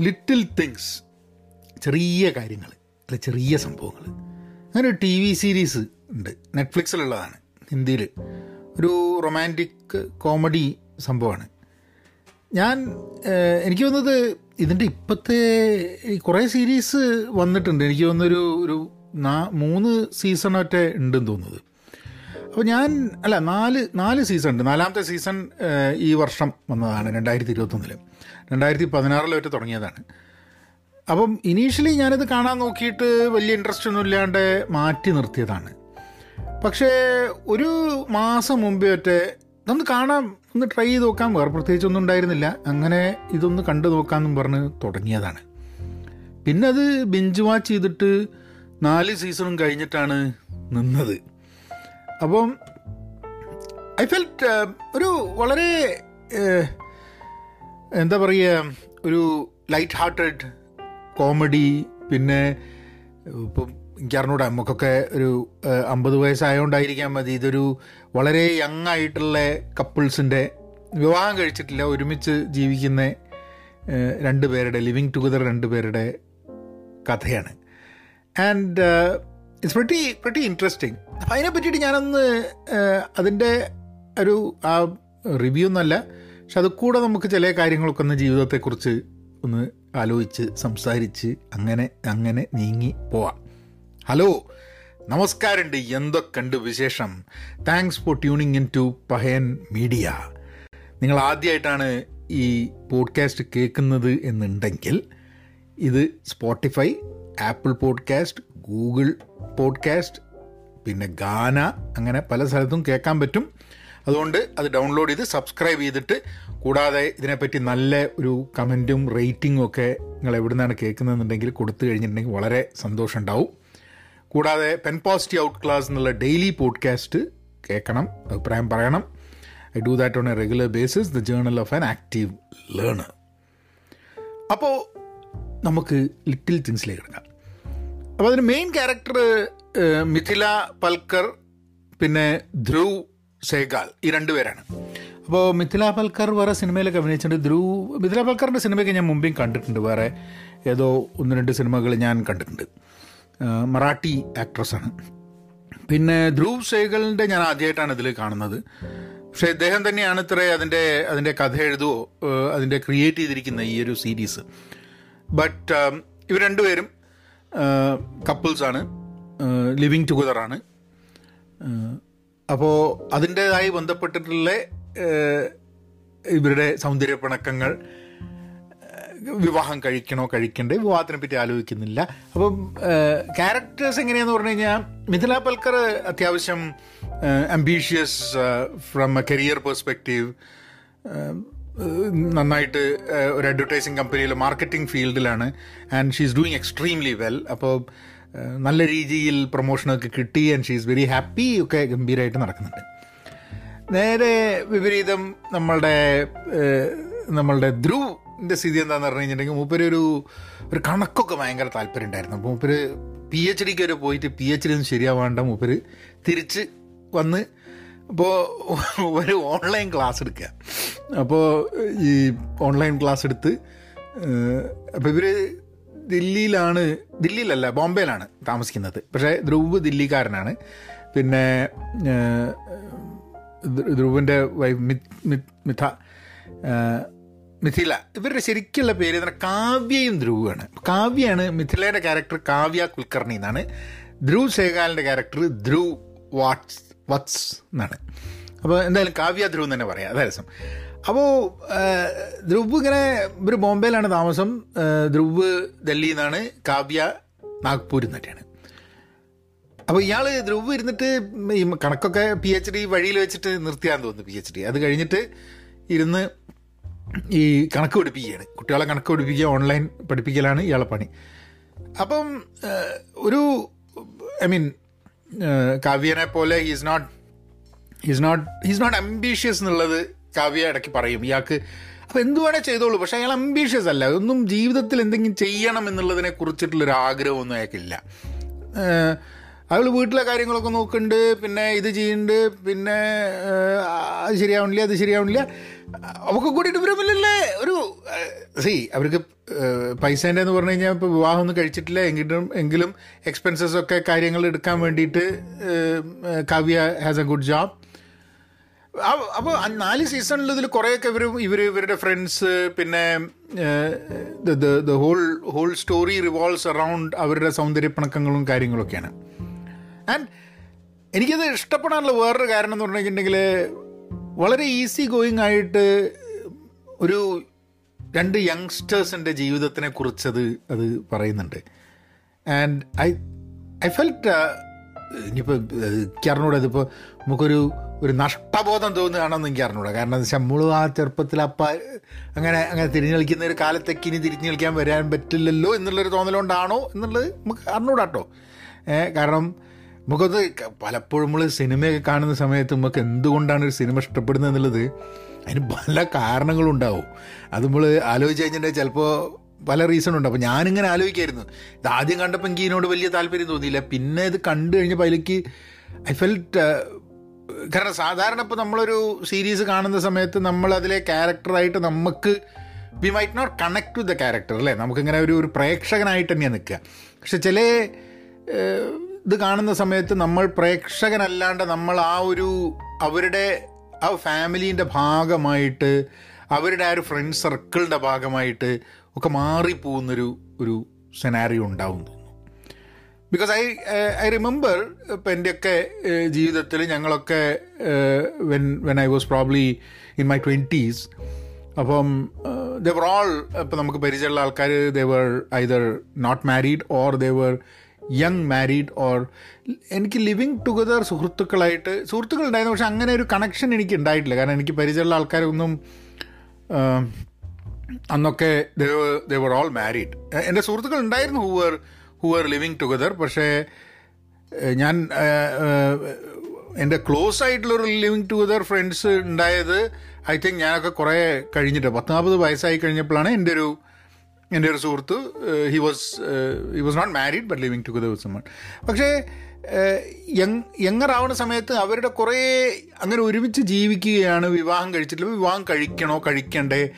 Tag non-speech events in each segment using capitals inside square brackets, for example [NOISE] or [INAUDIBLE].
Little things ചെറിയ കാര്യങ്ങൾ അല്ല ചെറിയ സംഭവങ്ങൾ അങ്ങനെ ഒരു ടി വി സീരീസ് ഉണ്ട്. നെറ്റ്ഫ്ലിക്സിലുള്ളതാണ് ഹിന്ദിയിൽ ഒരു റൊമാന്റിക് കോമഡി സംഭവമാണ്. ഞാൻ എനിക്ക് തോന്നുന്നത് ഇതിന്റെ ഇപ്പോഴത്തെ കുറേ സീരീസ് വന്നിട്ടുണ്ട്. എനിക്ക് തോന്നുന്നൊരു ഒരു മൂന്ന് സീസണൊക്കെ ഉണ്ടെന്ന് തോന്നുന്നത്. അപ്പോൾ ഞാൻ അല്ല നാല് നാല് സീസൺ ഉണ്ട് നാലാമത്തെ സീസൺ ഈ വർഷം വന്നതാണ് രണ്ടായിരത്തി ഇരുപത്തൊന്നിൽ രണ്ടായിരത്തി പതിനാറിലൊക്കെ തുടങ്ങിയതാണ്. അപ്പം ഇനീഷ്യലി ഞാനത് കാണാൻ നോക്കിയിട്ട് വലിയ ഇൻട്രസ്റ്റ് ഒന്നും ഇല്ലാണ്ട് മാറ്റി നിർത്തിയതാണ്. പക്ഷേ ഒരു മാസം മുമ്പേ ഒറ്റ ഇതൊന്ന് കാണാം ഒന്ന് ട്രൈ ചെയ്ത് നോക്കാൻ വേറെ പ്രത്യേകിച്ചൊന്നും ഉണ്ടായിരുന്നില്ല. അങ്ങനെ ഇതൊന്ന് കണ്ടു നോക്കാമെന്നും പറഞ്ഞ് തുടങ്ങിയതാണ്. പിന്നെ അത് ബെഞ്ച് വാച്ച് ചെയ്തിട്ട് നാല് സീസണും കഴിഞ്ഞിട്ടാണ് നിന്നത്. അപ്പം ഐ ഫെൽറ്റ് ഒരു വളരെ എന്താ പറയുക ഒരു ലൈറ്റ് ഹാർട്ടഡ് കോമഡി പിന്നെ ഇപ്പം എനിക്കറിഞ്ഞൂടാ നമുക്കൊക്കെ ഒരു ഏഹ്, അമ്പത് വയസ്സായതുകൊണ്ടായിരിക്കാൻ മതി. ഇതൊരു വളരെ യങ് ആയിട്ടുള്ള കപ്പിൾസിന്റെ വിവാഹം കഴിച്ചിട്ടില്ല ഒരുമിച്ച് ജീവിക്കുന്ന രണ്ട് പേരുടെ ലിവിങ് ടുഗദർ രണ്ട് പേരുടെ കഥയാണ്. And it's pretty pretty interesting അപ്പം അതിനെ പറ്റിയിട്ട് ഞാനൊന്ന് അതിന്റെ ഒരു ആ റിവ്യൂ ഒന്നല്ല പക്ഷെ അത് കൂടെ നമുക്ക് ചില കാര്യങ്ങളൊക്കെ ഒന്ന് ജീവിതത്തെക്കുറിച്ച് ഒന്ന് ആലോചിച്ച് സംസാരിച്ച് അങ്ങനെ അങ്ങനെ നീങ്ങി പോവാം. ഹലോ നമസ്കാരമുണ്ട്. എന്തൊക്കെയുണ്ട് വിശേഷം? Thanks for tuning in to Pahayan media നിങ്ങൾ ആദ്യമായിട്ടാണ് ഈ പോഡ്കാസ്റ്റ് കേൾക്കുന്നത് എന്നുണ്ടെങ്കിൽ ഇത് Spotify Apple podcast Google podcast പിന്നെ ഗാന അങ്ങനെ പല സ്ഥലത്തും കേൾക്കാൻ പറ്റും. അതുകൊണ്ട് അത് ഡൗൺലോഡ് ചെയ്ത് സബ്സ്ക്രൈബ് ചെയ്തിട്ട് കൂടാതെ ഇതിനെപ്പറ്റി നല്ല ഒരു കമന്റും റേറ്റിംഗും ഒക്കെ നിങ്ങൾ എവിടെ നിന്നാണ് കേൾക്കുന്നതെന്നുണ്ടെങ്കിൽ കൊടുത്തു കഴിഞ്ഞിട്ടുണ്ടെങ്കിൽ വളരെ സന്തോഷം ഉണ്ടാവും കൂടാതെ പെൻ പോസിറ്റീവ് ഔട്ട് ക്ലാസ് എന്നുള്ള ഡെയിലി പോഡ്കാസ്റ്റ് കേൾക്കണം അഭിപ്രായം പറയണം. I do that on a regular basis the journal of an active learner അപ്പോൾ നമുക്ക് ലിറ്റിൽ തിങ്സിലേക്ക് കിടക്കാം. അപ്പോൾ അതിന് മെയിൻ ക്യാരക്ടർ മിഥില പൽക്കർ പിന്നെ ധ്രുവ് സേഗാൽ ഈ രണ്ടുപേരാണ് അപ്പോൾ മിഥില പൽക്കർ വേറെ സിനിമയിലൊക്കെ അഭിനയിച്ചിട്ടുണ്ട്. ധ്രുവ് മിഥില പൽക്കറിന്റെ സിനിമയൊക്കെ ഞാൻ മുമ്പേയും കണ്ടിട്ടുണ്ട്. വേറെ ഏതോ ഒന്ന് രണ്ട് സിനിമകൾ ഞാൻ കണ്ടിട്ടുണ്ട്. മറാഠി ആക്ട്രസ്സാണ് പിന്നെ ധ്രുവ് സേഗലിന്റെ ഞാൻ ആദ്യമായിട്ടാണ് ഇതിൽ കാണുന്നത്. പക്ഷേ ഇദ്ദേഹം തന്നെയാണ് ഇത്ര അതിന്റെ അതിന്റെ കഥ എഴുതുവോ അതിന്റെ ക്രിയേറ്റ് ചെയ്തിരിക്കുന്ന ഈ ഒരു സീരീസ് ബട്ട് ഇവർ രണ്ടുപേരും കപ്പിൾസാണ്. ലിവിങ് ടുഗദറാണ്. അപ്പോൾ അതിന്റേതായി ബന്ധപ്പെട്ടിട്ടുള്ള ഇവരുടെ സൗന്ദര്യ പിണക്കങ്ങൾ വിവാഹം കഴിക്കണോ കഴിക്കണ്ടേ വിവാഹത്തിനെ പറ്റി ആലോചിക്കുന്നില്ല. അപ്പം ക്യാരക്ടേഴ്സ് എങ്ങനെയാന്ന് പറഞ്ഞു കഴിഞ്ഞാൽ മിഥില പൽക്കർ അത്യാവശ്യം ambitious from a career perspective നന്നായിട്ട് ഒരു അഡ്വർടൈസിങ് കമ്പനിയിൽ marketing ഫീൽഡിലാണ് and she is doing extremely well അപ്പോൾ നല്ല രീതിയിൽ പ്രൊമോഷനൊക്കെ കിട്ടി. And she is very happy ഒക്കെ ഗംഭീരമായിട്ട് നടക്കുന്നുണ്ട്. നേരെ വിപരീതം നമ്മളുടെ നമ്മളുടെ നമ്മളുടെ ധ്രുവിന്റെ സ്ഥിതി എന്താണെന്ന് പറഞ്ഞു കഴിഞ്ഞിട്ടുണ്ടെങ്കിൽ മൂപ്പര് ഒരു ഒരു കണക്കൊക്കെ ഭയങ്കര താല്പര്യം ഉണ്ടായിരുന്നു. അപ്പോൾ മൂപ്പര് പി എച്ച് ഡിക്ക് വരെ പോയിട്ട് പി എച്ച് ഡി ഒന്നും ശരിയാവാണ്ട മൂപ്പര് തിരിച്ച് വന്ന് അപ്പോൾ ഒരു ഓൺലൈൻ ക്ലാസ് എടുക്കുക. അപ്പോൾ ഈ ഓൺലൈൻ ക്ലാസ് എടുത്ത് അപ്പോൾ ഇവർ ദില്ലിയിലാണ് ദില്ലിയിലല്ല ബോംബെയിലാണ് താമസിക്കുന്നത്. പക്ഷേ ധ്രുവ് ദില്ലിക്കാരനാണ്. പിന്നെ ധ്രുവിന്റെ വൈഫ് മിഥ മിഥില. ഇവരുടെ ശരിക്കുള്ള പേര് എന്ന് പറഞ്ഞാൽ കാവ്യയും ധ്രുവാണ് കാവ്യയാണ് മിഥിലയുടെ ക്യാരക്ടർ കാവ്യ കുൽക്കർണി എന്നാണ്. ധ്രുവ് സേഗാലിന്റെ ക്യാരക്ടർ ധ്രുവ് വാട്സ് വത്സ് എന്നാണ്. അപ്പോൾ എന്തായാലും കാവ്യ ധ്രുവ് തന്നെ പറയാം. അതായത് രസം. അപ്പോൾ ധ്രുവ് ഇങ്ങനെ ഒരു ബോംബെയിലാണ് താമസം. ധ്രുവ് ഡൽഹിയിൽ നിന്നാണ് കാവ്യ നാഗ്പൂരിൽ നിന്നൊക്കെയാണ്. അപ്പോൾ ഇയാൾ ധ്രുവ് ഇരുന്നിട്ട് ഈ കണക്കൊക്കെ പി എച്ച് ഡി വഴിയിൽ വെച്ചിട്ട് നിർത്തിയാന്ന് തോന്നുന്നു പി എച്ച് ഡി അത് കഴിഞ്ഞിട്ട് ഇരുന്ന് ഈ കണക്ക് പഠിപ്പിക്കുകയാണ്. കുട്ടികളെ കണക്ക് പഠിപ്പിക്കുക ഓൺലൈൻ പഠിപ്പിക്കലാണ് ഇയാളെ പണി. അപ്പം ഒരു ഐ മീൻ കാവ്യനെ പോലെ is not his not his not ambitious എന്നുള്ളത് കാവ്യ ഇടയ്ക്ക് പറയും. ഇയാൾക്ക് അപ്പോൾ എന്തു വേണേൽ ചെയ്തോളൂ. പക്ഷേ അയാൾ അംബീഷ്യസ് അല്ല. ഒന്നും ജീവിതത്തിൽ എന്തെങ്കിലും ചെയ്യണം എന്നുള്ളതിനെ കുറിച്ചിട്ടുള്ളൊരു ആഗ്രഹമൊന്നും അയാൾക്കില്ല. അയാൾ വീട്ടിലെ കാര്യങ്ങളൊക്കെ നോക്കുന്നുണ്ട്. പിന്നെ ഇത് ചെയ്യുന്നുണ്ട്. പിന്നെ അത് ശരിയാവണില്ല അത് ശരിയാവണില്ല. അവർക്ക് കൂടിയിട്ട് ഇവർ ഒരു സി അവർക്ക് പൈസേന്റെ എന്ന് പറഞ്ഞു കഴിഞ്ഞാൽ ഇപ്പോൾ വിവാഹം ഒന്നും കഴിച്ചിട്ടില്ല. എങ്കിലും എങ്കിലും എക്സ്പെൻസസ് ഒക്കെ കാര്യങ്ങൾ എടുക്കാൻ വേണ്ടിയിട്ട് Kavya has a good job അപ്പോൾ നാല് സീസണിൽ ഇതിൽ കുറേയൊക്കെ ഇവർ ഇവർ ഇവരുടെ ഫ്രണ്ട്സ് പിന്നെ the whole whole story revolves around അവരുടെ സൗന്ദര്യപ്പണക്കങ്ങളും കാര്യങ്ങളൊക്കെയാണ്. ആൻഡ് എനിക്കത് ഇഷ്ടപ്പെടാനുള്ള വേറൊരു കാരണം എന്ന് പറഞ്ഞിട്ടുണ്ടെങ്കിൽ വളരെ ഈസി ഗോയിങ് ആയിട്ട് ഒരു രണ്ട് യങ്സ്റ്റേഴ്സിന്റെ ജീവിതത്തിനെ കുറിച്ചത് അത് പറയുന്നുണ്ട്. ആൻഡ് ഐ ഐ ഫെൽറ്റ് ഇനിയിപ്പോൾ എനിക്കറിഞ്ഞൂടെ ഇതിപ്പോൾ നമുക്കൊരു ഒരു നഷ്ടബോധം തോന്നുകയാണെന്ന് എനിക്ക് അറിഞ്ഞൂടാ. കാരണം എന്താ വെച്ചാൽ നമ്മൾ ആ ചെറുപ്പത്തിൽ അപ്പ അങ്ങനെ അങ്ങനെ തിരിഞ്ഞു കളിക്കുന്ന ഒരു കാലത്തേക്ക് ഇനി തിരിഞ്ഞു കളിക്കാൻ വരാൻ പറ്റില്ലല്ലോ എന്നുള്ളൊരു തോന്നലുകൊണ്ടാണോ എന്നുള്ളത് നമുക്ക് അറിഞ്ഞൂടാ കേട്ടോ കാരണം നമുക്കത് പലപ്പോഴും നമ്മൾ സിനിമയൊക്കെ കാണുന്ന സമയത്ത് നമുക്ക് എന്തുകൊണ്ടാണ് ഒരു സിനിമ ഇഷ്ടപ്പെടുന്നത് എന്നുള്ളത് അതിന് പല കാരണങ്ങളുണ്ടാവും അത് നമ്മൾ ആലോചിച്ച് കഴിഞ്ഞിട്ടുണ്ടെങ്കിൽ ചിലപ്പോൾ പല റീസൺ ഉണ്ട്. അപ്പോൾ ഞാനിങ്ങനെ ആലോചിക്കായിരുന്നു. ഇത് ആദ്യം കണ്ടപ്പോൾ എനിക്ക് ഇതിനോട് വലിയ താല്പര്യം തോന്നിയില്ല. പിന്നെ ഇത് കണ്ടു കഴിഞ്ഞപ്പോൾ അതിലേക്ക് ഐ ഫെൽറ്റ് കാരണം സാധാരണ ഇപ്പോൾ നമ്മളൊരു സീരീസ് കാണുന്ന സമയത്ത് നമ്മളതിലെ ക്യാരക്ടറായിട്ട് നമുക്ക് we might not connect with the character അല്ലേ? നമുക്കിങ്ങനെ ഒരു ഒരു പ്രേക്ഷകനായിട്ട് തന്നെയാണ് നിൽക്കുക. പക്ഷെ ചില ഇത് കാണുന്ന സമയത്ത് നമ്മൾ പ്രേക്ഷകനല്ലാണ്ട് നമ്മൾ ആ ഒരു അവരുടെ ആ ഫാമിലീന്റെ ഭാഗമായിട്ട് അവരുടെ ആ ഒരു ഫ്രണ്ട് സർക്കിളിന്റെ ഭാഗമായിട്ട് ഒക്കെ മാറിപ്പോകുന്നൊരു ഒരു സെനാറിയോ ഉണ്ടാവും ബിക്കോസ് ഐ ഐ റിമെമ്പർ ഇപ്പം എന്റെയൊക്കെ ജീവിതത്തിൽ ഞങ്ങളൊക്കെ when when I was probably in my twenties അപ്പം ദർ ഓൾ ഇപ്പം നമുക്ക് പരിചയമുള്ള ആൾക്കാർ they were either not married or they were young married or എനിക്ക് ലിവിങ് ടുഗദർ സുഹൃത്തുക്കളായിട്ട് സുഹൃത്തുക്കൾ ഉണ്ടായിരുന്നു പക്ഷെ അങ്ങനെ ഒരു കണക്ഷൻ എനിക്ക് ഉണ്ടായിട്ടില്ല. കാരണം എനിക്ക് പരിചയമുള്ള ആൾക്കാരൊന്നും അന്നൊക്കെ അന്നൊക്കെ ദേവർ ഓൾ മാരീഡ് എന്റെ സുഹൃത്തുക്കൾ ഉണ്ടായിരുന്നു ഹൂവർ ഹൂവർ ലിവിങ് ടുഗദർ പക്ഷേ ഞാൻ എന്റെ ക്ലോസ് ആയിട്ടുള്ളൊരു ലിവിങ് ടുഗദർ ഫ്രണ്ട്സ് ഉണ്ടായത് ഐ തിങ്ക് ഞാനൊക്കെ കുറേ കഴിഞ്ഞിട്ട് പത്ത് നാൽപ്പത് വയസ്സായി കഴിഞ്ഞപ്പോഴാണ് എന്റെ ഒരു എന്റെ ഒരു സുഹൃത്ത് he was he was not married but living together with someone പക്ഷേ യങ് യങ്ങർ ആവുന്ന സമയത്ത് അവരുടെ കുറേ അങ്ങനെ ഒരുമിച്ച് ജീവിക്കുകയാണ് വിവാഹം കഴിച്ചിട്ടില്ല വിവാഹം കഴിക്കണോ കഴിക്കണ്ടേ?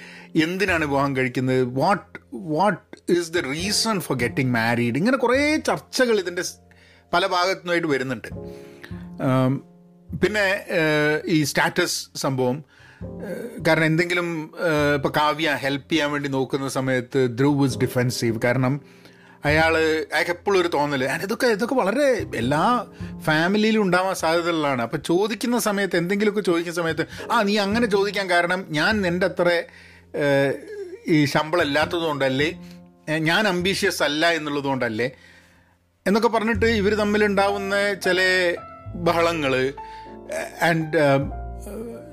എന്തിനാണ് വിവാഹം കഴിക്കുന്നത്? What what is the reason for getting married ഇങ്ങനെ കുറേ ചർച്ചകൾ ഇതിന്റെ പല ഭാഗത്തുനിന്നായിട്ട് വരുന്നുണ്ട്. പിന്നെ ഈ സ്റ്റാറ്റസ് സംഭവം. കാരണം എന്തെങ്കിലും ഇപ്പോൾ കാവ്യ ഹെൽപ്പ് ചെയ്യാൻ വേണ്ടി നോക്കുന്ന സമയത്ത് ധ്രുവ് ഇസ് ഡിഫെൻസീവ് കാരണം അയാൾ അയാൾക്ക് എപ്പോഴും ഒരു തോന്നൽ ഇതൊക്കെ ഇതൊക്കെ വളരെ എല്ലാ ഫാമിലിയിലും ഉണ്ടാവാൻ സാധ്യതകളാണ് അപ്പോൾ ചോദിക്കുന്ന സമയത്ത് എന്തെങ്കിലുമൊക്കെ ചോദിക്കുന്ന സമയത്ത് ആ നീ അങ്ങനെ ചോദിക്കാൻ കാരണം ഞാൻ എന്റെ അത്ര ഈ ശമ്പളം ഇല്ലാത്തതുകൊണ്ടല്ലേ ഞാൻ അംബീഷ്യസ് അല്ല എന്നുള്ളതുകൊണ്ടല്ലേ എന്നൊക്കെ പറഞ്ഞിട്ട് ഇവർ തമ്മിലുണ്ടാവുന്ന ചില ബഹളങ്ങൾ ആൻഡ്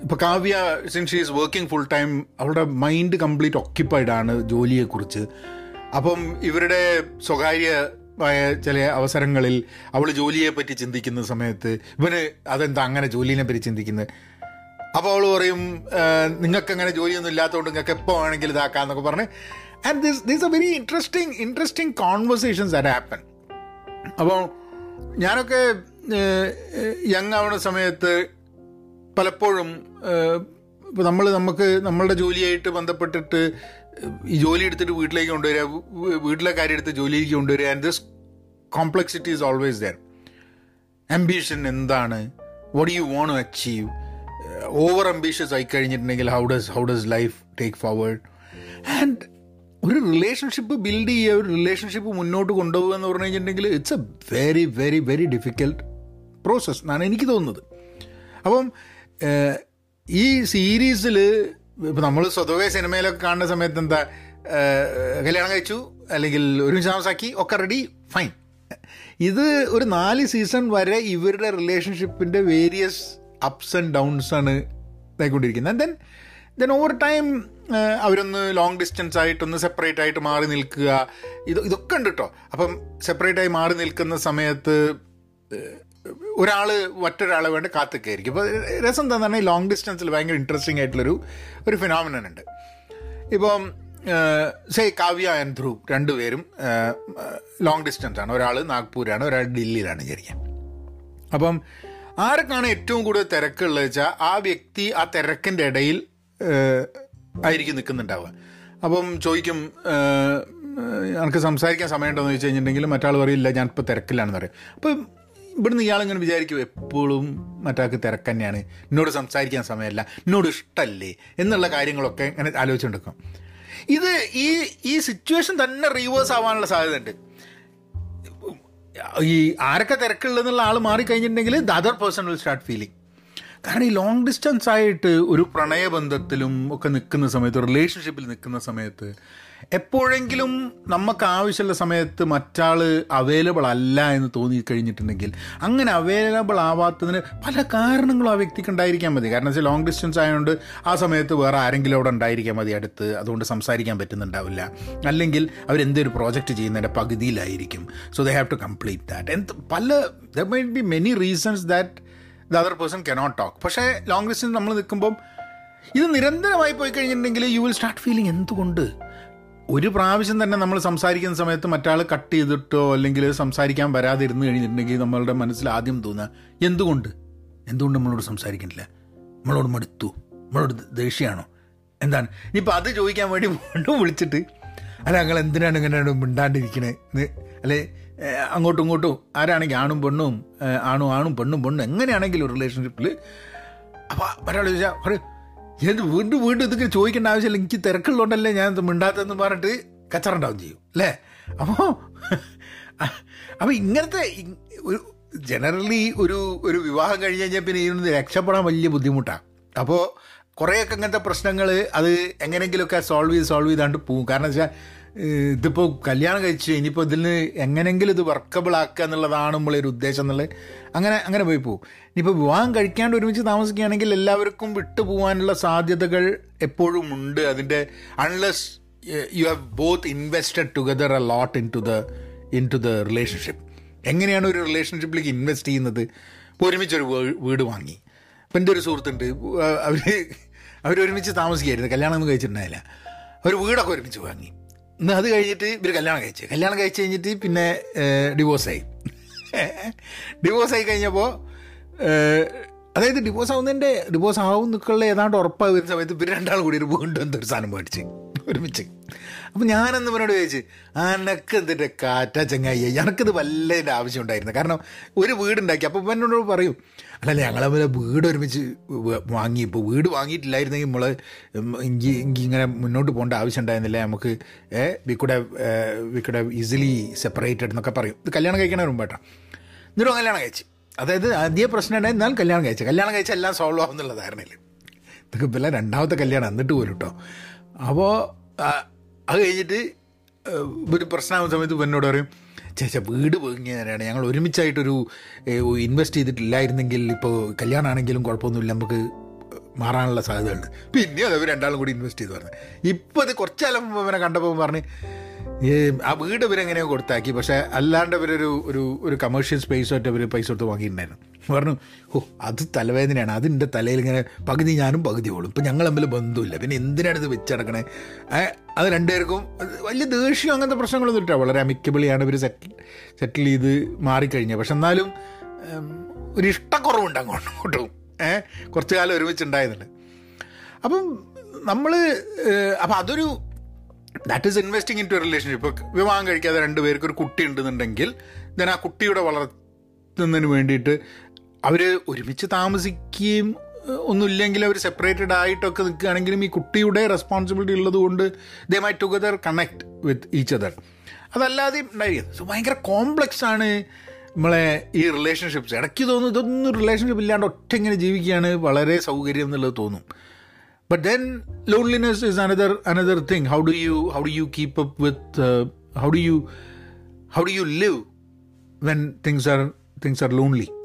ഇപ്പോൾ Kavya since she is working full time അവളുടെ മൈൻഡ് കംപ്ലീറ്റ് ഒക്യുപ്പൈഡ് ആണ് ജോലിയെക്കുറിച്ച്. അപ്പം ഇവരുടെ സ്വകാര്യമായ ചില അവസരങ്ങളിൽ അവൾ ജോലിയെ പറ്റി ചിന്തിക്കുന്ന സമയത്ത് ഇവന് അതെന്താ അങ്ങനെ ജോലിനെ പറ്റി ചിന്തിക്കുന്നത് അപ്പോൾ അവൾ പറയും നിങ്ങൾക്ക് അങ്ങനെ ജോലിയൊന്നും ഇല്ലാത്തതുകൊണ്ട് നിങ്ങൾക്ക് എപ്പോൾ വേണമെങ്കിലും ഇതാക്കാന്നൊക്കെ പറഞ്ഞ്. And this these A very interesting interesting conversations that happen അപ്പോൾ ഞാനൊക്കെ യങ് ആവുന്ന സമയത്ത് പലപ്പോഴും ഇപ്പോൾ നമ്മൾ നമുക്ക് നമ്മളുടെ ജോലിയായിട്ട് ബന്ധപ്പെട്ടിട്ട് ഈ ജോലി എടുത്തിട്ട് വീട്ടിലേക്ക് കൊണ്ടുവരിക വീട്ടിലെ കാര്യം എടുത്ത് ജോലിയിലേക്ക് കൊണ്ടുവരിക and this complexity is always there ambition എന്താണ്? What you want to achieve over ambitious ആയി കഴിഞ്ഞിട്ടുണ്ടെങ്കിൽ how does how does life take forward and ഒരു റിലേഷൻഷിപ്പ് ബിൽഡ് ചെയ്യുക ഒരു റിലേഷൻഷിപ്പ് മുന്നോട്ട് കൊണ്ടുപോകുക എന്ന് പറഞ്ഞു കഴിഞ്ഞിട്ടുണ്ടെങ്കിൽ it's a very very very difficult process എന്നാണ് എനിക്ക് തോന്നുന്നത്. അപ്പം ഈ സീരീസിൽ ഇപ്പം നമ്മൾ സ്വതവേ സിനിമയിലൊക്കെ കാണുന്ന സമയത്ത് എന്താ കല്യാണം കഴിച്ചു അല്ലെങ്കിൽ ഒരുമിച്ച് താമസാക്കി ഒക്കെ റെഡി ഫൈൻ ഇത് ഒരു നാല് സീസൺ വരെ ഇവരുടെ റിലേഷൻഷിപ്പിന്റെ വേരിയസ് അപ്സ് ആൻഡ് ഡൗൺസ് ആണ് ഇതായിക്കൊണ്ടിരിക്കുന്നത്. ദെൻ ദെൻ ഓവർ ടൈം അവരൊന്ന് ലോങ് ഡിസ്റ്റൻസ് ആയിട്ടൊന്ന് സെപ്പറേറ്റ് ആയിട്ട് മാറി നിൽക്കുക. ഇത് ഇതൊക്കെ ഉണ്ട് കേട്ടോ അപ്പം സെപ്പറേറ്റ് ആയി മാറി നിൽക്കുന്ന സമയത്ത് ഒരാൾ മറ്റൊരാളെ വേണ്ടി കാത്തൊക്കെയായിരിക്കും അപ്പോൾ രസം എന്താണെന്ന് പറഞ്ഞാൽ ലോങ് ഡിസ്റ്റൻസിൽ ഭയങ്കര ഇൻട്രസ്റ്റിംഗ് ആയിട്ടുള്ളൊരു ഒരു ഫിനോമിനൻ ഉണ്ട്. ഇപ്പം സേ കാവ്യ ആൻഡ് ധ്രുവ് രണ്ടുപേരും ലോങ് ഡിസ്റ്റൻസ് ആണ്. ഒരാൾ നാഗ്പൂരാണ് ഒരാൾ ഡൽഹിയിലാണ് വിചാരിക്കാൻ അപ്പം ആർക്കാണ് ഏറ്റവും കൂടുതൽ തിരക്കുള്ളത് വെച്ചാൽ ആ വ്യക്തി ആ തിരക്കിന്റെ ഇടയിൽ ആയിരിക്കും നിൽക്കുന്നുണ്ടാവുക. അപ്പം ചോദിക്കും എനിക്ക് സംസാരിക്കാൻ സമയമുണ്ടോ എന്ന് ചോദിച്ചു കഴിഞ്ഞിട്ടുണ്ടെങ്കിൽ മറ്റാൾ പറയില്ല ഞാനിപ്പോൾ തിരക്കിലാണെന്ന് പറയും. അപ്പം ഇവിടുന്ന് ഇയാളിങ്ങനെ വിചാരിക്കും? എപ്പോഴും മറ്റാൾക്ക് തിരക്ക് തന്നെയാണ്. എന്നോട് സംസാരിക്കാൻ സമയമല്ല. എന്നോട് ഇഷ്ടമല്ലേ എന്നുള്ള കാര്യങ്ങളൊക്കെ ഇങ്ങനെ ആലോചിച്ചുകൊണ്ടിരിക്കും ഇത് ഈ ഈ സിറ്റുവേഷൻ തന്നെ റീവേഴ്സ് ആവാനുള്ള സാധ്യതയുണ്ട്. ഈ ആരൊക്കെ തിരക്കുള്ളതെന്നുള്ള ആൾ മാറിക്കഴിഞ്ഞിട്ടുണ്ടെങ്കിൽ the other person will start feeling കാരണം ഈ ലോങ് ഡിസ്റ്റൻസ് ആയിട്ട് ഒരു പ്രണയബന്ധത്തിലും ഒക്കെ നിൽക്കുന്ന സമയത്ത് റിലേഷൻഷിപ്പിൽ നിൽക്കുന്ന സമയത്ത് എപ്പോഴെങ്കിലും നമുക്ക് ആവശ്യമുള്ള സമയത്ത് മറ്റാൾ അവൈലബിൾ അല്ല എന്ന് തോന്നി കഴിഞ്ഞിട്ടുണ്ടെങ്കിൽ അങ്ങനെ അവൈലബിൾ ആവാത്തതിന് പല കാരണങ്ങളും ആ വ്യക്തിക്ക് ഉണ്ടായിരിക്കാൻ മതി. കാരണം വെച്ചാൽ ലോങ് ഡിസ്റ്റൻസ് ആയതുകൊണ്ട് ആ സമയത്ത് വേറെ ആരെങ്കിലും അവിടെ ഉണ്ടായിരിക്കാൻ മതി അടുത്ത്. അതുകൊണ്ട് സംസാരിക്കാൻ പറ്റുന്നുണ്ടാവില്ല. അല്ലെങ്കിൽ അവരെന്തൊരു പ്രോജക്റ്റ് ചെയ്യുന്നതിന്റെ പകുതിയിലായിരിക്കും. So they have to complete that എന്ത് പല the may be many reasons that the other person cannot talk പക്ഷേ ലോങ് ഡിസ്റ്റൻസ് നമ്മൾ നിൽക്കുമ്പം ഇത് നിരന്തരമായി പോയി കഴിഞ്ഞിട്ടുണ്ടെങ്കിൽ യു വിൽ സ്റ്റാർട്ട് ഫീലിംഗ് എന്തുകൊണ്ട്? ഒരു പ്രാവശ്യം തന്നെ നമ്മൾ സംസാരിക്കുന്ന സമയത്ത് മറ്റാൾ കട്ട് ചെയ്തിട്ടോ അല്ലെങ്കിൽ സംസാരിക്കാൻ വരാതെ ഇരുന്ന് കഴിഞ്ഞിട്ടുണ്ടെങ്കിൽ നമ്മളുടെ മനസ്സിൽ ആദ്യം തോന്നുക എന്തുകൊണ്ട്? എന്തുകൊണ്ട് നമ്മളോട് സംസാരിക്കുന്നില്ല? നമ്മളോട് മടുത്തു? നമ്മളോട് ദേഷ്യമാണോ? എന്താണ്? ഇനിയിപ്പോൾ അത് ചോദിക്കാൻ വേണ്ടി വീണ്ടും വിളിച്ചിട്ട് അല്ല ഞങ്ങൾ എന്തിനാണ് ഇങ്ങനെ മിണ്ടാണ്ടിരിക്കണേ അല്ലെ? അങ്ങോട്ടും ഇങ്ങോട്ടും ആരാണെങ്കിൽ ആണും പെണ്ണും ആണു ആണും പെണ്ണും പെണ്ണും എങ്ങനെയാണെങ്കിലും ഒരു റിലേഷൻഷിപ്പിൽ അപ്പോൾ ഒരാൾ ചോദിച്ചാൽ പറയും എന്ത് വീണ്ടും വീണ്ടും ഇതൊക്കെ ചോദിക്കേണ്ട ആവശ്യമില്ല എനിക്ക് തിരക്കുള്ളതുകൊണ്ടല്ലേ ഞാൻ മിണ്ടാത്തതെന്ന് പറഞ്ഞിട്ട് കച്ചറുണ്ടാവും ചെയ്യും അല്ലേ? അപ്പോൾ അപ്പോൾ ഇങ്ങനത്തെ ഒരു ജനറലി ഒരു ഒരു വിവാഹം കഴിഞ്ഞ് കഴിഞ്ഞാൽ പിന്നെ ഇതിൽ രക്ഷപ്പെടാൻ വലിയ ബുദ്ധിമുട്ടാണ് അപ്പോൾ കുറേയൊക്കെ ഇങ്ങനത്തെ പ്രശ്നങ്ങൾ അത് എങ്ങനെയെങ്കിലുമൊക്കെ സോൾവ് ചെയ്ത് സോൾവ് ചെയ്താണ്ട് പോവും. കാരണം വെച്ചാൽ ഇതിപ്പോൾ കല്യാണം കഴിച്ച് ഇനിയിപ്പോൾ ഇതിൽ നിന്ന് എങ്ങനെയെങ്കിലും ഇത് വർക്കബിൾ ആക്കുക എന്നുള്ളതാണ് നമ്മളൊരു ഉദ്ദേശം എന്നുള്ളത്. അങ്ങനെ അങ്ങനെ പോയി പോകും ഇനിയിപ്പോൾ വിവാഹം കഴിക്കാണ്ട് ഒരുമിച്ച് താമസിക്കുകയാണെങ്കിൽ എല്ലാവർക്കും വിട്ടു പോകാനുള്ള സാധ്യതകൾ എപ്പോഴും ഉണ്ട്. അതിന്റെ unless you have both invested together a lot in to the in to the relationship എങ്ങനെയാണ് ഒരു റിലേഷൻഷിപ്പിലേക്ക് ഇൻവെസ്റ്റ് ചെയ്യുന്നത്? ഇപ്പോൾ ഒരുമിച്ചൊരു വീട് വാങ്ങി. അപ്പം എന്റെ ഒരു സുഹൃത്തുണ്ട്. അവർ അവരൊരുമിച്ച് താമസിക്കുകയായിരുന്നു കല്യാണം ഒന്നും കഴിച്ചിട്ടുണ്ടായില്ല. അവർ വീടൊക്കെ ഒരുമിച്ച് വാങ്ങി. ഇന്ന് അത് കഴിഞ്ഞിട്ട് ഇവർ കല്യാണം കഴിച്ചു. കല്യാണം കഴിച്ച് കഴിഞ്ഞിട്ട് പിന്നെ ഡിവോഴ്സായി. ഡിവോഴ്സായി കഴിഞ്ഞപ്പോൾ അതായത് ഡിവോഴ്സ് ആവുന്നതിന്റെ ഡിവോഴ്സ് ആവും നിൽക്കുള്ള ഏതാണ്ട് ഉറപ്പായി വരുന്ന സമയത്ത് ഇവർ രണ്ടാളും കൂടി ഒരു വീണ്ടും എന്തൊരു സാധനം മേടിച്ച് ഒരുമിച്ച്. അപ്പം ഞാനെന്ന് ഇവനോട് ചോദിച്ച് അനക്ക് എന്തിന്റെ കാറ്റ ചങ്ങായി? എനിക്കത് വല്ലതിന്റെ ആവശ്യം ഉണ്ടായിരുന്നു. കാരണം ഒരു വീടുണ്ടാക്കി. അപ്പോൾ ഇവനോട് പറയും അല്ലല്ല ഞങ്ങളെ വീട് ഒരുമിച്ച് വാങ്ങി. ഇപ്പോൾ വീട് വാങ്ങിയിട്ടില്ലായിരുന്നെങ്കിൽ നമ്മൾ എനിക്ക് എനിക്ക് ഇങ്ങനെ മുന്നോട്ട് പോകേണ്ട ആവശ്യം ഉണ്ടായിരുന്നില്ല. നമുക്ക് we could we could easily separated എന്നൊക്കെ പറയും. ഇത് കല്യാണം കഴിക്കണ മുമ്പാട്ടാ എന്നിട്ടും കല്യാണം കഴിച്ച്. അതായത് ആദ്യ പ്രശ്നം ഉണ്ടായി കല്യാണം കഴിച്ചു. കല്യാണം കഴിച്ചാൽ എല്ലാം സോൾവ് ആവും എന്നുള്ള ധാരണയിൽ ഇതൊക്കെ പിന്നെ രണ്ടാമത്തെ കല്യാണം. എന്നിട്ട് പോലും കേട്ടോ അപ്പോൾ അത് കഴിഞ്ഞിട്ട് ഒരു പ്രശ്നമാകുന്ന സമയത്ത് എന്നോട് പറയും ചേച്ചാ വീട് വാങ്ങിയതാണ് ഞങ്ങൾ ഒരുമിച്ചായിട്ടൊരു ഇൻവെസ്റ്റ് ചെയ്തിട്ടില്ലായിരുന്നെങ്കിൽ ഇപ്പോൾ കല്യാണമാണെങ്കിലും കുഴപ്പമൊന്നുമില്ല. നമുക്ക് മാറാനുള്ള സാധ്യതയുണ്ട്. പിന്നെ അത് അവർ രണ്ടാളും കൂടി ഇൻവെസ്റ്റ് ചെയ്ത് പറഞ്ഞു. ഇപ്പോൾ അത് കുറച്ചാലും അവനെ കണ്ടപ്പോൾ പറഞ്ഞ് ആ വീട് ഇവരെങ്ങനെയോ കൊടുത്താക്കി. പക്ഷേ അല്ലാണ്ട് ഇവരൊരു ഒരു ഒരു കമേഴ്ഷ്യൽ സ്പേസ് ആയിട്ട് ഇവർ പൈസ കൊടുത്ത് വാങ്ങിയിട്ടുണ്ടായിരുന്നു. [LAUGHS] പറഞ്ഞു ഓ അത് തലവേദനയാണ്. അതിന്റെ തലയിൽ ഇങ്ങനെ പകുതി ഞാനും പകുതി ഓളും. ഇപ്പം ഞങ്ങൾ തമ്മിൽ ബന്ധമില്ല. പിന്നെ എന്തിനാണ് ഇത് വെച്ചടക്കണേ അത് രണ്ടുപേർക്കും വലിയ ദേഷ്യം അങ്ങനത്തെ പ്രശ്നങ്ങളൊന്നും ഇല്ല. വളരെ അമിക്കബിളിയാണ് ഇവർ സെറ്റിൽ സെറ്റിൽ ചെയ്ത് മാറിക്കഴിഞ്ഞത് പക്ഷെ എന്നാലും ഒരു ഇഷ്ടക്കുറവുണ്ട് അങ്ങോട്ടും ഇങ്ങോട്ടും. ഏഹ് കുറച്ച് കാലം ഒരുമിച്ചുണ്ടായതുണ്ട് അപ്പം നമ്മൾ അപ്പം അതൊരു that is investing in to relationship വിവാഹം കഴിക്കാതെ രണ്ട് പേർക്ക് ഒരു കുട്ടി ഉണ്ടെന്നുണ്ടെങ്കിൽ ദെൻ ആ കുട്ടിയുടെ വളർത്തുന്നതിന് വേണ്ടിയിട്ട് അവർ ഒരുമിച്ച് താമസിക്കുകയും ഒന്നുമില്ലെങ്കിൽ അവർ സെപ്പറേറ്റഡ് ആയിട്ടൊക്കെ നിൽക്കുകയാണെങ്കിലും ഈ കുട്ടിയുടെ റെസ്പോൺസിബിലിറ്റി ഉള്ളത് കൊണ്ട് they may together connect with each other അതല്ലാതെ ഉണ്ടായിരിക്കുന്നത് സോ ഭയങ്കര കോംപ്ലക്സ് ആണ് നമ്മളെ ഈ റിലേഷൻഷിപ്സ് ഇടയ്ക്ക് തോന്നും ഇതൊന്നും റിലേഷൻഷിപ്പ് ഇല്ലാണ്ട് ഒറ്റ ഇങ്ങനെ ജീവിക്കുകയാണ് വളരെ സൗകര്യം എന്നുള്ളത് തോന്നും. But then loneliness is another another thing how do you how do you keep up with how do you how do you live when things are things are lonely?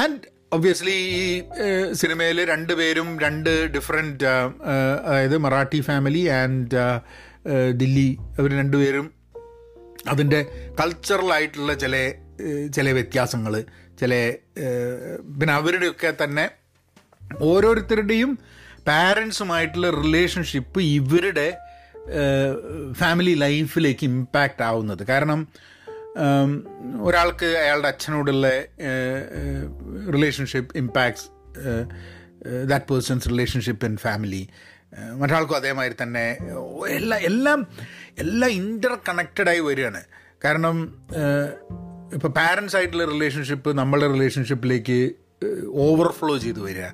And obviously ഈ സിനിമയിൽ രണ്ട് പേരും രണ്ട് different അതായത് Marathi family and Delhi അവർ രണ്ടുപേരും അതിന്റെ കൾച്ചറലായിട്ടുള്ള ചില ചില വ്യത്യാസങ്ങൾ ചില പിന്നെ അവരുടെയൊക്കെ തന്നെ ഓരോരുത്തരുടെയും പാരൻസുമായിട്ടുള്ള റിലേഷൻഷിപ്പ് ഇവരുടെ ഫാമിലി ലൈഫിലേക്ക് ഇമ്പാക്റ്റ് ആവുന്നത്. കാരണം ഒരാൾക്ക് അയാളുടെ അച്ഛനോടുള്ള relationship impacts that person's relationship in family മറ്റാൾക്കും അതേമാതിരി തന്നെ എല്ലാം എല്ലാം എല്ലാം ഇന്റർ കണക്റ്റഡായി വരികയാണ്. കാരണം ഇപ്പോൾ പാരൻസ് ആയിട്ടുള്ള റിലേഷൻഷിപ്പ് നമ്മളുടെ റിലേഷൻഷിപ്പിലേക്ക് ഓവർഫ്ലോ ചെയ്ത് വരിക.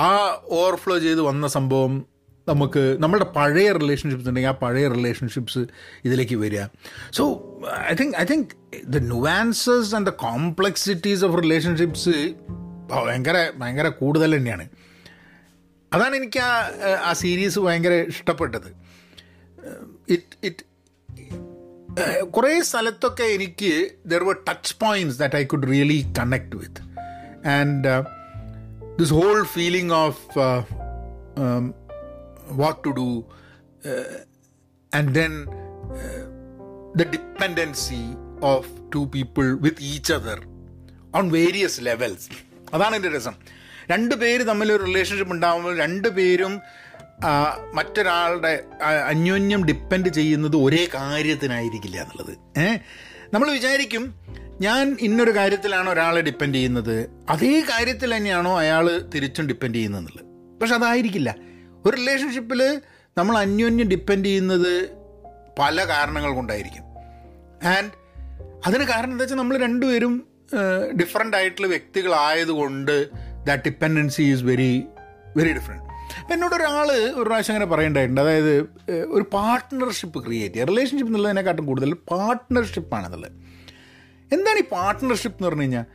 ആ ഓവർഫ്ലോ ചെയ്ത് വന്ന സംഭവം നമുക്ക് നമ്മളുടെ പഴയ റിലേഷൻഷിപ്സ് ഉണ്ടെങ്കിൽ ആ പഴയ റിലേഷൻഷിപ്സ് ഇതിലേക്ക് വരിക. So I think I think the nuances and the complexities of relationships ഭയങ്കര ഭയങ്കര കൂടുതൽ തന്നെയാണ്. അതാണ് എനിക്ക് ആ ആ സീരീസ് ഭയങ്കര ഇഷ്ടപ്പെട്ടത്. ഇറ്റ് ഇറ്റ് കുറേ സ്ഥലത്തൊക്കെ എനിക്ക് there were touch points that I could really connect with and this whole feeling of what to do uh, and then uh, the dependency of two people with each other on various levels അതാണ് എന്റെ രസം. രണ്ട് പേര് തമ്മിൽ ഒരു relationship ഉണ്ടാകുമ്പോൾ രണ്ട് പേരും മറ്റൊരാളുടെ അന്യോന്യം ഡിപ്പെൻഡ് ചെയ്യുന്നത് ഒരേ കാര്യത്തിനായിരിക്കില്ല എന്നുള്ളത്. ഏഹ് നമ്മൾ വിചാരിക്കും ഞാൻ ഇന്നൊരു കാര്യത്തിലാണ് ഒരാളെ ഡിപ്പെൻഡ് ചെയ്യുന്നത്? അതേ കാര്യത്തിൽ തന്നെയാണോ അയാൾ തിരിച്ചും ഡിപ്പെൻഡ് ചെയ്യുന്നത് എന്നുള്ളത്. പക്ഷെ അതായിരിക്കില്ല. ഒരു റിലേഷൻഷിപ്പിൽ നമ്മൾ അന്യോന്യം ഡിപ്പെൻഡ് ചെയ്യുന്നത് പല കാരണങ്ങൾ കൊണ്ടായിരിക്കും. ആൻഡ് അതിന് കാരണം എന്താ വെച്ചാൽ നമ്മൾ രണ്ടുപേരും ഡിഫറെന്റ് ആയിട്ടുള്ള വ്യക്തികളായതുകൊണ്ട് that dependency is very very different അപ്പം എന്നോട് ഒരാൾ ഒരു പ്രാവശ്യം അങ്ങനെ പറയേണ്ടതായിട്ടുണ്ട് അതായത് ഒരു പാർട്ട്ണർഷിപ്പ് ക്രിയേറ്റ് ചെയ്യുക. റിലേഷൻഷിപ്പ് എന്നുള്ളതിനെക്കാട്ടും കൂടുതൽ പാർട്ട്ണർഷിപ്പാണെന്നുള്ളത് എന്താണ് ഈ പാർട്ട്ണർഷിപ്പ് എന്ന് പറഞ്ഞു കഴിഞ്ഞാൽ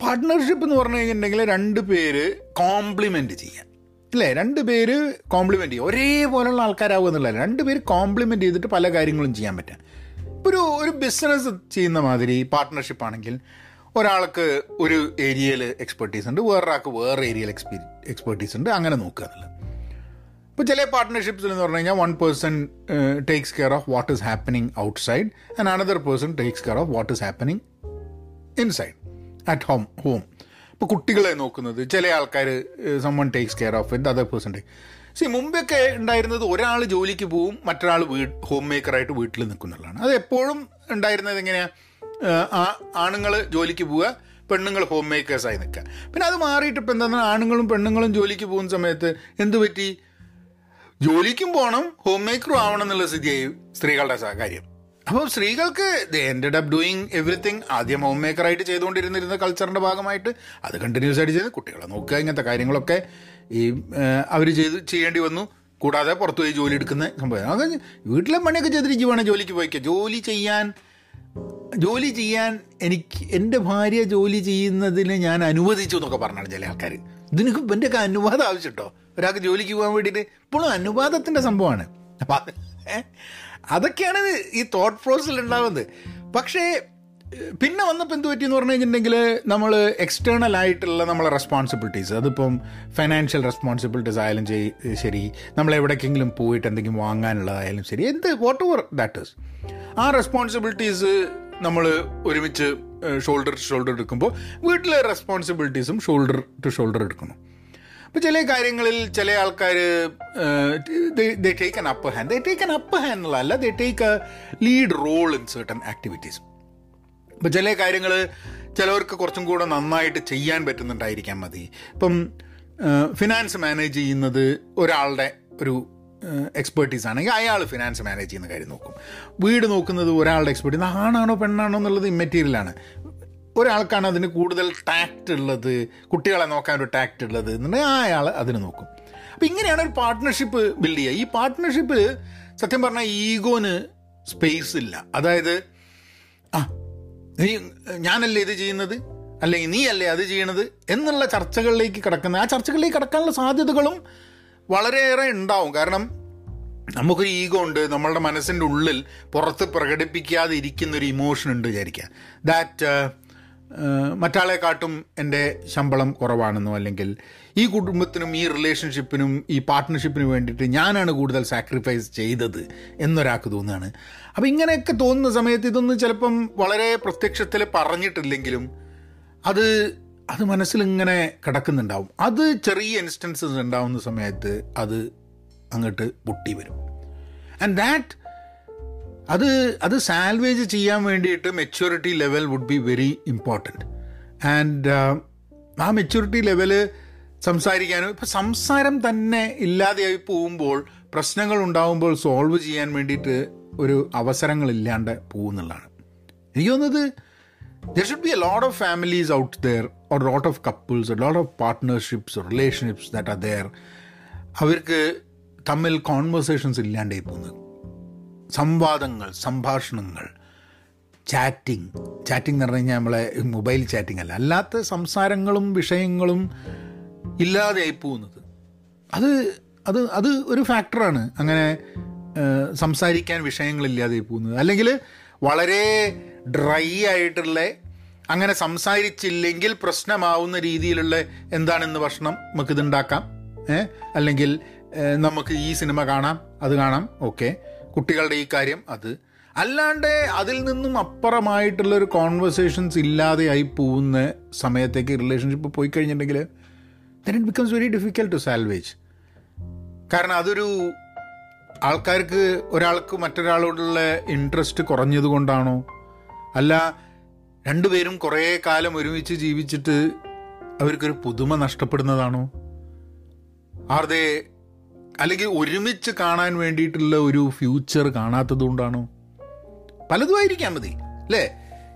പാർട്ട്ണർഷിപ്പ് എന്ന് പറഞ്ഞു കഴിഞ്ഞിട്ടുണ്ടെങ്കിൽ രണ്ട് പേര് കോംപ്ലിമെന്റ് ചെയ്യാൻ അല്ലേ രണ്ടുപേര് കോംപ്ലിമെന്റ് ചെയ്യും. ഒരേപോലുള്ള ആൾക്കാരാവുക എന്നുള്ളതല്ല. രണ്ട് പേര് കോംപ്ലിമെന്റ് ചെയ്തിട്ട് പല കാര്യങ്ങളും ചെയ്യാൻ പറ്റുക. ഇപ്പോൾ ഒരു ഒരു ബിസിനസ് ചെയ്യുന്ന മാതിരി പാർട്ട്ണർഷിപ്പ് ആണെങ്കിൽ ഒരാൾക്ക് ഒരു ഏരിയയിൽ എക്സ്പെർട്ടീസ് ഉണ്ട് വേറൊരാൾക്ക് വേറെ ഏരിയയിൽ എക്സ്പീ എക്സ്പെർട്ടീസ് ഉണ്ട് അങ്ങനെ നോക്കുക എന്നുള്ളത്. ഇപ്പോൾ ചില പാർട്ട്ണർഷിപ്സിൽ എന്ന് പറഞ്ഞു കഴിഞ്ഞാൽ one person takes care of what is happening outside and another person takes care of what is happening inside at home home ഇപ്പോൾ കുട്ടികളെ നോക്കുന്നത് ചില ആൾക്കാർ someone takes care of it other person takes മുമ്പൊക്കെ ഉണ്ടായിരുന്നത് ഒരാൾ ജോലിക്ക് പോവും മറ്റൊരാൾ വീ ഹോം മേക്കറായിട്ട് വീട്ടിൽ നിൽക്കുന്നുള്ളതാണ് അത് എപ്പോഴും ഉണ്ടായിരുന്നത് എങ്ങനെയാണ് ആണുങ്ങൾ ജോലിക്ക് പോവുക പെണ്ണുങ്ങൾ ഹോം മേക്കേഴ്സായി നിൽക്കുക. പിന്നെ അത് മാറിയിട്ട് ഇപ്പം എന്താ ആണുങ്ങളും പെണ്ണുങ്ങളും ജോലിക്ക് പോകുന്ന സമയത്ത് എന്ത് പറ്റി? ജോലിക്കും പോകണം ഹോം മേക്കറും ആവണം എന്നുള്ള സ്ഥിതിയായി സ്ത്രീകളുടെ കാര്യം. അപ്പോൾ സ്ത്രീകൾക്ക് എൻഡഡ് അപ്പ് ഡൂയിങ് എവറിത്തിങ് ആദ്യം ഹോം മേക്കറായിട്ട് ചെയ്തുകൊണ്ടിരുന്നിരുന്ന കൾച്ചറിന്റെ ഭാഗമായിട്ട്. അത് കണ്ടിന്യൂസ് ആയിട്ട് ചെയ്ത് കുട്ടികളെ നോക്കുക ഇങ്ങനത്തെ കാര്യങ്ങളൊക്കെ ഈ അവർ ചെയ്ത് ചെയ്യേണ്ടി വന്നു. കൂടാതെ പുറത്തു പോയി ജോലി എടുക്കുന്ന സംഭവം. അത് വീട്ടിലെ പണിയൊക്കെ വേണം ജോലിക്ക് പോയിക്ക. ജോലി ചെയ്യാൻ ജോലി ചെയ്യാൻ എനിക്ക് എന്റെ ഭാര്യ ജോലി ചെയ്യുന്നതിന് ഞാൻ അനുവദിച്ചു എന്നൊക്കെ പറഞ്ഞാണ് ചില ആൾക്കാർ ഇതിന് എന്റെയൊക്കെ അനുവാദം ആവശ്യം കേട്ടോ ഒരാൾക്ക് ജോലിക്ക് പോകാൻ വേണ്ടിയിട്ട് ഇപ്പോഴും അനുവാദത്തിന്റെ സംഭവമാണ്. അപ്പം അതൊക്കെയാണ് ഈ തോട്ട് പ്രോസസ്സിൽ ഉണ്ടാകുന്നത് പക്ഷേ പിന്നെ വന്നപ്പോൾ എന്ത് പറ്റിയെന്ന് പറഞ്ഞു കഴിഞ്ഞിട്ടുണ്ടെങ്കിൽ നമ്മൾ എക്സ്റ്റേണൽ ആയിട്ടുള്ള നമ്മളെ റെസ്പോൺസിബിലിറ്റീസ് അതിപ്പം ഫൈനാൻഷ്യൽ റെസ്പോൺസിബിലിറ്റീസ് ആയാലും ശരി നമ്മൾ എവിടേക്കെങ്കിലും പോയിട്ട് എന്തെങ്കിലും വാങ്ങാനുള്ളതായാലും ശരി എന്ത് വാട്ട് എവർ ദാറ്റ് ഇസ് ആ റെസ്പോൺസിബിലിറ്റീസ് നമ്മൾ ഒരുമിച്ച് ഷോൾഡർ ടു ഷോൾഡർ എടുക്കുമ്പോൾ വീട്ടിലെ റെസ്പോൺസിബിലിറ്റീസും ഷോൾഡർ ടു ഷോൾഡർ എടുക്കണം അപ്പോൾ ചില കാര്യങ്ങളിൽ ചില ആൾക്കാർ they take an upper hand they take an upper hand എന്നുള്ളതല്ല they take a lead role in certain activities അപ്പോൾ ചില കാര്യങ്ങൾ ചിലവർക്ക് കുറച്ചും കൂടെ നന്നായിട്ട് ചെയ്യാൻ പറ്റുന്നുണ്ടായിരിക്കാൻ മതി. ഇപ്പം ഫിനാൻസ് മാനേജ് ചെയ്യുന്നത് ഒരാളുടെ ഒരു എക്സ്പേർട്ടീസ് ആണെങ്കിൽ അയാൾ ഫിനാൻസ് മാനേജ് ചെയ്യുന്ന കാര്യം നോക്കും. വീട് നോക്കുന്നത് ഒരാളുടെ എക്സ്പേർട്ടീസ് ആണാണോ പെണ്ണാണോ എന്നുള്ളത് ഇമ്മെറ്റീരിയലാണ് ഒരാൾക്കാണ് അതിന് കൂടുതൽ ടാക്റ്റ് ഉള്ളത്. കുട്ടികളെ നോക്കാൻ ഒരു ടാക്റ്റ് ഉള്ളത് എന്നുണ്ടെങ്കിൽ ആ അയാൾ അതിന് നോക്കും. അപ്പം ഇങ്ങനെയാണ് ഒരു പാർട്ട്ണർഷിപ്പ് ബിൽഡ് ചെയ്യുക. ഈ പാർട്ട്ണർഷിപ്പിൽ സത്യം പറഞ്ഞാൽ ഈഗോന് സ്പേസ് ഇല്ല. അതായത് ആ നീ ഞാനല്ലേ ഇത് ചെയ്യുന്നത്? അല്ലെങ്കിൽ നീ അല്ലേ അത് ചെയ്യണത്? എന്നുള്ള ചർച്ചകളിലേക്ക് കിടക്കുന്ന ആ ചർച്ചകളിലേക്ക് കിടക്കാനുള്ള സാധ്യതകളും വളരെയേറെ ഉണ്ടാവും. കാരണം നമുക്കൊരു ഈഗോ ഉണ്ട്. നമ്മളുടെ മനസ്സിന്റെ ഉള്ളിൽ പുറത്ത് പ്രകടിപ്പിക്കാതെ ഇരിക്കുന്നൊരു ഇമോഷൻ ഉണ്ട് വിചാരിക്കുക. ദാറ്റ് മറ്റാളെക്കാട്ടും എന്റെ ശമ്പളം കുറവാണെന്നോ അല്ലെങ്കിൽ ഈ കുടുംബത്തിനും ഈ റിലേഷൻഷിപ്പിനും ഈ പാർട്ട്ണർഷിപ്പിനും വേണ്ടിയിട്ട് ഞാനാണ് കൂടുതൽ സാക്രിഫൈസ് ചെയ്തത് എന്നൊരാൾക്ക് തോന്നുകയാണ്. അപ്പോൾ ഇങ്ങനെയൊക്കെ തോന്നുന്ന സമയത്ത് ഇതൊന്നും ചിലപ്പം വളരെ പ്രത്യക്ഷത്തിൽ പറഞ്ഞിട്ടില്ലെങ്കിലും അത് അത് മനസ്സിലിങ്ങനെ കിടക്കുന്നുണ്ടാവും. അത് ചെറിയ ഇൻസ്റ്റൻസസ് ഉണ്ടാവുന്ന സമയത്ത് അത് അങ്ങോട്ട് പൊട്ടി വരും. ആൻഡ് ദാറ്റ് അത് അത് സാൽവേജ് ചെയ്യാൻ വേണ്ടിയിട്ട് maturity level would be very important and ആ മെച്യൂരിറ്റി ലെവൽ സംസാരിക്കാനും ഇപ്പം സംസാരം തന്നെ ഇല്ലാതെയായി പോകുമ്പോൾ പ്രശ്നങ്ങൾ ഉണ്ടാകുമ്പോൾ സോൾവ് ചെയ്യാൻ വേണ്ടിയിട്ട് ഒരു അവസരങ്ങളില്ലാണ്ട് പോകുന്നുള്ളതാണ്. എനിക്ക് തോന്നുന്നത് there should be a lot of families out there or lot of couples lot of partnerships relationships that are there അവർക്ക് തമ്മിൽ കോൺവെർസേഷൻസ് ഇല്ലാണ്ടായി പോകുന്നത്. സംവാദങ്ങൾ സംഭാഷണങ്ങൾ ചാറ്റിംഗ് ചാറ്റിംഗ് എന്ന് പറഞ്ഞു കഴിഞ്ഞാൽ നമ്മളെ മൊബൈൽ ചാറ്റിംഗ് അല്ല. അല്ലാത്ത സംസാരങ്ങളും വിഷയങ്ങളും ഇല്ലാതെയായി പോകുന്നത്. അത് അത് അത് ഒരു ഫാക്ടറാണ് അങ്ങനെ സംസാരിക്കാൻ വിഷയങ്ങളില്ലാതെയായി പോകുന്നത്. അല്ലെങ്കിൽ വളരെ ഡ്രൈ ആയിട്ടുള്ള അങ്ങനെ സംസാരിച്ചില്ലെങ്കിൽ പ്രശ്നമാവുന്ന രീതിയിലുള്ള എന്താണെന്ന് ഭക്ഷണം നമുക്കിതുണ്ടാക്കാം. അല്ലെങ്കിൽ നമുക്ക് ഈ സിനിമ കാണാം അത് കാണാം. ഓക്കെ. കുട്ടികളുടെ ഈ കാര്യം അത്. അല്ലാണ്ട് അതിൽ നിന്നും അപ്പുറമായിട്ടുള്ള ഒരു കോൺവെർസേഷൻസ് ഇല്ലാതെയായി പോകുന്ന സമയത്തേക്ക് റിലേഷൻഷിപ്പ് പോയി കഴിഞ്ഞിട്ടുണ്ടെങ്കിൽ then it becomes very difficult to salvage കാരണം അതൊരു ആൾക്കാർക്ക് ഒരാൾക്ക് മറ്റൊരാളോടുള്ള ഇൻട്രസ്റ്റ് കുറഞ്ഞത് കൊണ്ടാണോ? അല്ല രണ്ടുപേരും കുറേ കാലം ഒരുമിച്ച് ജീവിച്ചിട്ട് അവർക്കൊരു പുതുമ നഷ്ടപ്പെടുന്നതാണോ? ആർ ദേ അല്ലെങ്കിൽ ഒരുമിച്ച് കാണാൻ വേണ്ടിയിട്ടുള്ള ഒരു ഫ്യൂച്ചർ കാണാത്തത് കൊണ്ടാണോ പലതും ആയിരിക്കാൻ മതി അല്ലേ?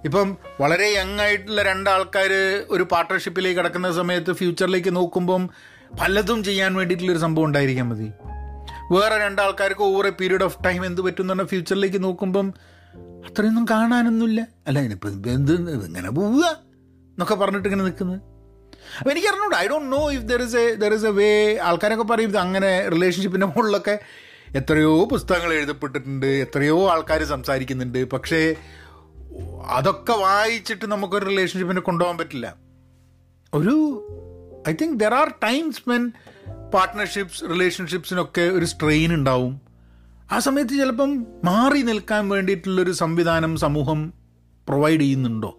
ഇപ്പം വളരെ യങ് ആയിട്ടുള്ള രണ്ടാൾക്കാർ ഒരു പാർട്ട്ണർഷിപ്പിലേക്ക് കിടക്കുന്ന സമയത്ത് ഫ്യൂച്ചറിലേക്ക് നോക്കുമ്പം പലതും ചെയ്യാൻ വേണ്ടിയിട്ടുള്ളൊരു സംഭവം ഉണ്ടായിരിക്കാൻ മതി. വേറെ രണ്ടാൾക്കാർക്ക് over a period of time എന്ത് പറ്റും എന്ന് ഫ്യൂച്ചറിലേക്ക് നോക്കുമ്പം അത്രയൊന്നും കാണാനൊന്നുമില്ല. അല്ല ഇനിയിപ്പോൾ എന്ത് ഇങ്ങനെ പോവുക എന്നൊക്കെ പറഞ്ഞിട്ട് ഇങ്ങനെ നിൽക്കുന്നത്. അപ്പോൾ എനിക്ക് അറിഞ്ഞൂടെ. I don't know if there is a there is a way ആൾക്കാരൊക്കെ പറയും ഇത് അങ്ങനെ റിലേഷൻഷിപ്പിന്റെ മുകളിലൊക്കെ എത്രയോ പുസ്തകങ്ങൾ എഴുതപ്പെട്ടിട്ടുണ്ട് എത്രയോ ആൾക്കാർ സംസാരിക്കുന്നുണ്ട്. പക്ഷേ അതൊക്കെ വായിച്ചിട്ട് നമുക്കൊരു റിലേഷൻഷിപ്പിനെ കൊണ്ടുപോകാൻ പറ്റില്ല. ഒരു I think there are times when partnerships റിലേഷൻഷിപ്സിനൊക്കെ ഒരു സ്ട്രെയിൻ ഉണ്ടാവും. ആ സമയത്ത് ചിലപ്പം മാറി നിൽക്കാൻ വേണ്ടിയിട്ടുള്ളൊരു സംവിധാനം സമൂഹം പ്രൊവൈഡ് ചെയ്യുന്നുണ്ടോ?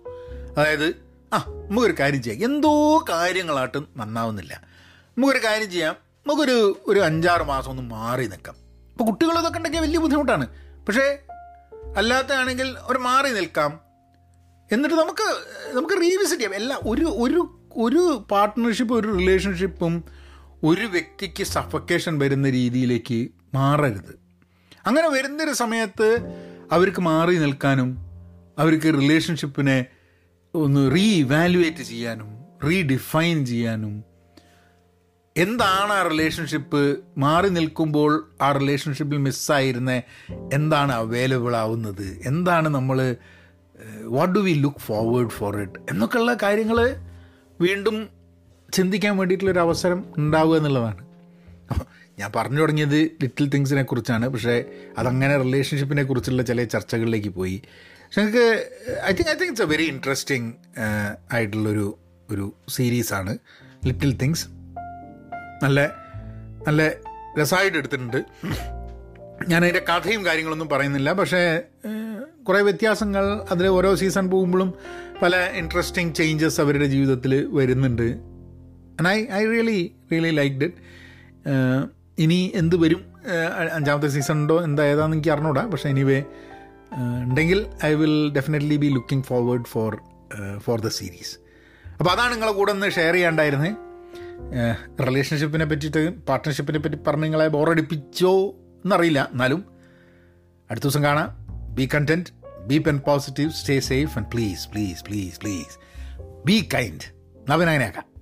അതായത് ആ നമുക്കൊരു കാര്യം ചെയ്യാം. എന്തോ കാര്യങ്ങളായിട്ടും നന്നാവുന്നില്ല. നമുക്കൊരു കാര്യം ചെയ്യാം. നമുക്കൊരു ഒരു അഞ്ചാറ് മാസം ഒന്ന് മാറി നിൽക്കാം. ഇപ്പോൾ കുട്ടികളതൊക്കെ ഉണ്ടെങ്കിൽ വലിയ ബുദ്ധിമുട്ടാണ്. പക്ഷേ അല്ലാത്തതാണെങ്കിൽ ഒരു മാറി നിൽക്കാം. എന്നിട്ട് നമുക്ക് നമുക്ക് റീവിസിറ്റ് ചെയ്യാം. എല്ലാ ഒരു ഒരു ഒരു പാർട്ട്ണർഷിപ്പ് ഒരു റിലേഷൻഷിപ്പും ഒരു വ്യക്തിക്ക് സഫക്കേഷൻ വരുന്ന രീതിയിലേക്ക് മാറരുത്. അങ്ങനെ വരുന്നൊരു സമയത്ത് അവർക്ക് മാറി നിൽക്കാനും അവർക്ക് റിലേഷൻഷിപ്പിനെ ഒന്ന് റീ ഇവാലുവേറ്റ് ചെയ്യാനും റീഡിഫൈൻ ചെയ്യാനും. എന്താണ് ആ റിലേഷൻഷിപ്പ് മാറി നിൽക്കുമ്പോൾ ആ റിലേഷൻഷിപ്പിൽ മിസ്സായിരുന്ന എന്താണ് അവൈലബിൾ ആവുന്നത്? എന്താണ് നമ്മൾ what do we look forward for it എന്നൊക്കെയുള്ള കാര്യങ്ങൾ വീണ്ടും ചിന്തിക്കാൻ വേണ്ടിയിട്ടുള്ളൊരു അവസരം ഉണ്ടാവുക എന്നുള്ളതാണ്. ഞാൻ പറഞ്ഞു തുടങ്ങിയത് ലിറ്റിൽ തിങ്സിനെ കുറിച്ചാണ്. പക്ഷേ അതങ്ങനെ റിലേഷൻഷിപ്പിനെ കുറിച്ചുള്ള ചില ചർച്ചകളിലേക്ക് പോയി. പക്ഷെ I think I think it's a very interesting ആയിട്ടുള്ളൊരു ഒരു സീരീസാണ് ലിറ്റിൽ തിങ്സ് നല്ല നല്ല രസമായിട്ട് എടുത്തിട്ടുണ്ട്. ഞാൻ അതിന്റെ കഥയും കാര്യങ്ങളൊന്നും പറയുന്നില്ല. പക്ഷേ കുറേ വ്യത്യാസങ്ങൾ അതിൽ ഓരോ സീസൺ പോകുമ്പോഴും പല ഇൻട്രസ്റ്റിംഗ് ചേഞ്ചസ് അവരുടെ ജീവിതത്തിൽ വരുന്നുണ്ട്. And I I really really like did ഇനി എന്ത് വരും? അഞ്ചാമത്തെ സീസൺ ഉണ്ടോ? എന്താ ഏതാണെന്ന് എനിക്ക് അറിഞ്ഞൂടാ. പക്ഷേ എനിവേ ഉണ്ടെങ്കിൽ I will definitely be looking forward for for the series അപ്പോൾ അതാണ് നിങ്ങളെ കൂടെ ഒന്ന് ഷെയർ ചെയ്യാണ്ടായിരുന്നത് റിലേഷൻഷിപ്പിനെ പറ്റിയിട്ട് പാർട്ട്ണർഷിപ്പിനെ പറ്റി പറഞ്ഞ് നിങ്ങളെ ബോറടിപ്പിച്ചോ എന്നറിയില്ല. എന്നാലും അടുത്ത ദിവസം കാണാം. Be content be pen positive stay safe and please please please please be kind നവനായനേക്കാം